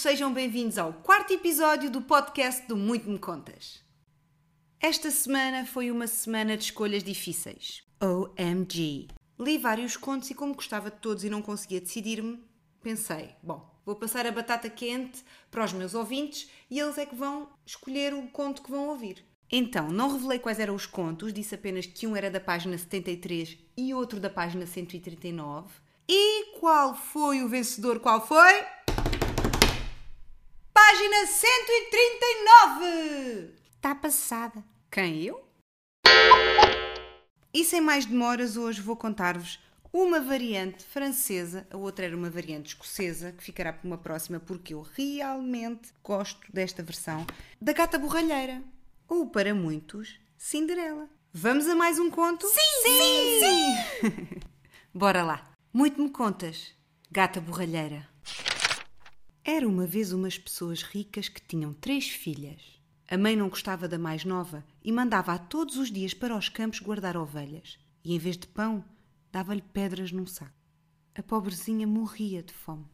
sejam bem-vindos ao quarto episódio do podcast do Muito Me Contas. Esta semana foi uma semana de escolhas difíceis. OMG! Li vários contos e, como gostava de todos e não conseguia decidir-me, pensei: bom, vou passar a batata quente para os meus ouvintes e eles é que vão escolher o conto que vão ouvir. Então, não revelei quais eram os contos, disse apenas que um era da página 73 e outro da página 139. E qual foi o vencedor? Qual foi? Página 139! Está passada. Quem eu? E sem mais demoras, hoje vou contar-vos uma variante francesa, a outra era uma variante escocesa, que ficará para uma próxima, porque eu realmente gosto desta versão, da gata borralheira. Ou, para muitos, Cinderela. Vamos a mais um conto? Sim, sim, sim! Bora lá. Muito me contas, gata borralheira. Era uma vez umas pessoas ricas que tinham três filhas. A mãe não gostava da mais nova e mandava-a todos os dias para os campos guardar ovelhas. E em vez de pão, dava-lhe pedras num saco. A pobrezinha morria de fome.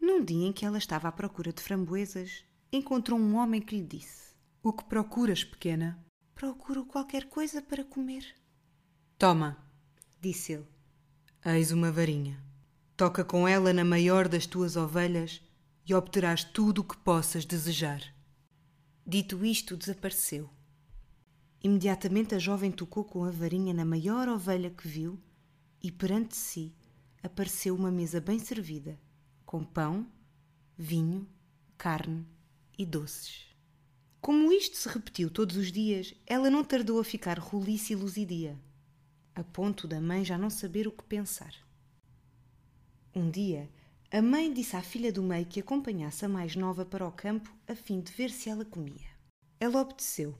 Num dia em que ela estava à procura de framboesas, encontrou um homem que lhe disse: O que procuras, pequena? Procuro qualquer coisa para comer. Toma, disse ele. Eis uma varinha. Toca com ela na maior das tuas ovelhas e obterás tudo o que possas desejar. Dito isto, desapareceu. Imediatamente a jovem tocou com a varinha na maior ovelha que viu e perante si apareceu uma mesa bem servida, com pão, vinho, carne e doces. Como isto se repetiu todos os dias, ela não tardou a ficar roliça e luzidia, a ponto da mãe já não saber o que pensar. Um dia, a mãe disse à filha do meio que acompanhasse a mais nova para o campo a fim de ver se ela comia. Ela obedeceu,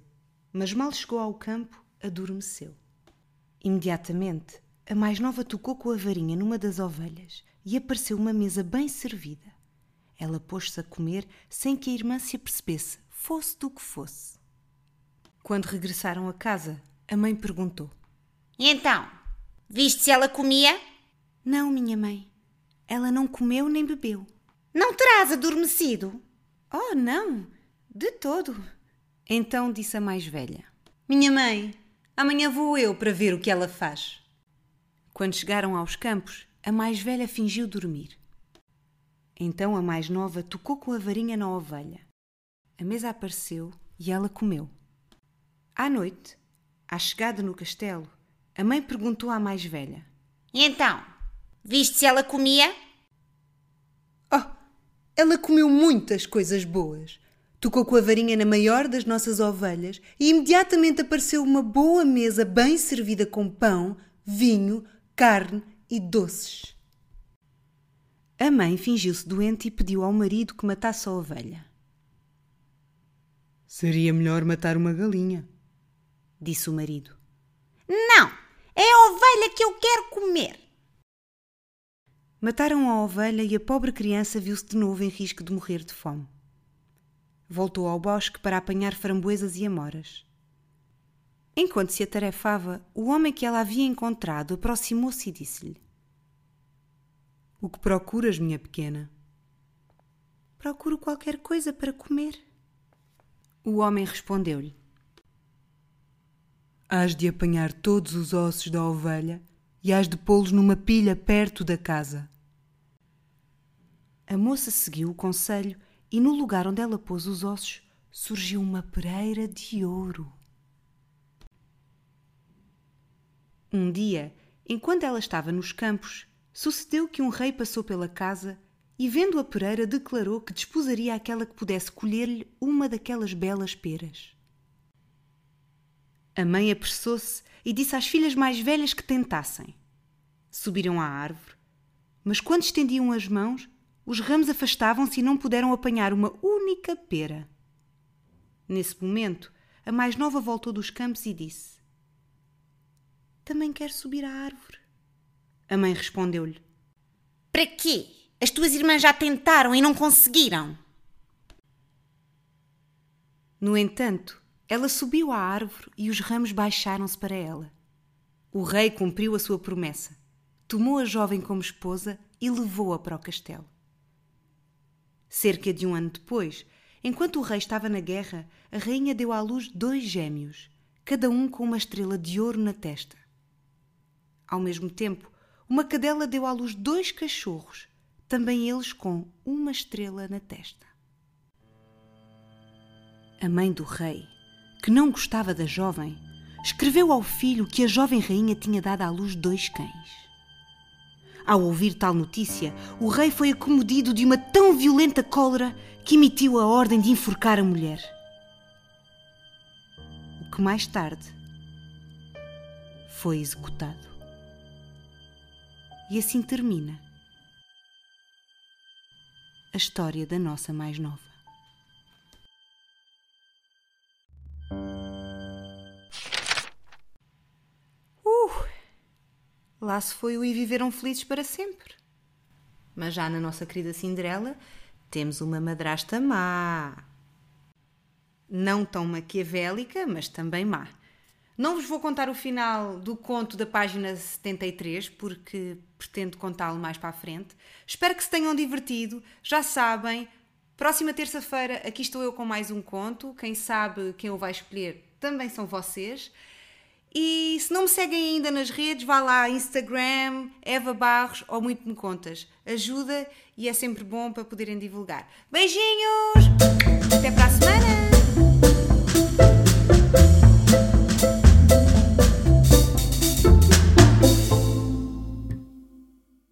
mas mal chegou ao campo, adormeceu. Imediatamente, a mais nova tocou com a varinha numa das ovelhas e apareceu uma mesa bem servida. Ela pôs-se a comer sem que a irmã se apercebesse, fosse do que fosse. Quando regressaram a casa, a mãe perguntou: E então? Viste se ela comia? Não, minha mãe. Ela não comeu nem bebeu. Não terás adormecido? Oh, não, de todo. Então disse a mais velha: Minha mãe, amanhã vou eu para ver o que ela faz. Quando chegaram aos campos, a mais velha fingiu dormir. Então a mais nova tocou com a varinha na ovelha. A mesa apareceu e ela comeu. À noite, à chegada no castelo, a mãe perguntou à mais velha: E então? Viste se ela comia? Oh, ela comeu muitas coisas boas. Tocou com a varinha na maior das nossas ovelhas e imediatamente apareceu uma boa mesa bem servida com pão, vinho, carne e doces. A mãe fingiu-se doente e pediu ao marido que matasse a ovelha. Seria melhor matar uma galinha, disse o marido. Não, é a ovelha que eu quero comer. Mataram a ovelha e a pobre criança viu-se de novo em risco de morrer de fome. Voltou ao bosque para apanhar framboesas e amoras. Enquanto se atarefava, o homem que ela havia encontrado aproximou-se e disse-lhe: O que procuras, minha pequena? Procuro qualquer coisa para comer. O homem respondeu-lhe: Hás de apanhar todos os ossos da ovelha e hás de pô-los numa pilha perto da casa. A moça seguiu o conselho e no lugar onde ela pôs os ossos surgiu uma pereira de ouro. Um dia, enquanto ela estava nos campos, sucedeu que um rei passou pela casa e, vendo a pereira, declarou que desposaria aquela que pudesse colher-lhe uma daquelas belas peras. A mãe apressou-se e disse às filhas mais velhas que tentassem. Subiram à árvore, mas quando estendiam as mãos, os ramos afastavam-se e não puderam apanhar uma única pera. Nesse momento, a mais nova voltou dos campos e disse: Também quero subir à árvore. A mãe respondeu-lhe: Para quê? As tuas irmãs já tentaram e não conseguiram. No entanto, ela subiu à árvore e os ramos baixaram-se para ela. O rei cumpriu a sua promessa, tomou a jovem como esposa e levou-a para o castelo. Cerca de um ano depois, enquanto o rei estava na guerra, a rainha deu à luz dois gêmeos, cada um com uma estrela de ouro na testa. Ao mesmo tempo, uma cadela deu à luz dois cachorros, também eles com uma estrela na testa. A mãe do rei, que não gostava da jovem, escreveu ao filho que a jovem rainha tinha dado à luz dois cães. Ao ouvir tal notícia, o rei foi acomodido de uma tão violenta cólera que emitiu a ordem de enforcar a mulher. O que mais tarde foi executado. E assim termina a história da nossa mais nova. Lá se foi o e viveram felizes para sempre. Mas já na nossa querida Cinderela temos uma madrasta má. Não tão maquiavélica, mas também má. Não vos vou contar o final do conto da página 73, porque pretendo contá-lo mais para a frente. Espero que se tenham divertido. Já sabem, próxima terça-feira aqui estou eu com mais um conto. Quem sabe quem o vai escolher também são vocês. E se não me seguem ainda nas redes, vá lá, Instagram, Eva Barros ou Muito Me Contas. Ajuda e é sempre bom para poderem divulgar. Beijinhos! Até para a semana!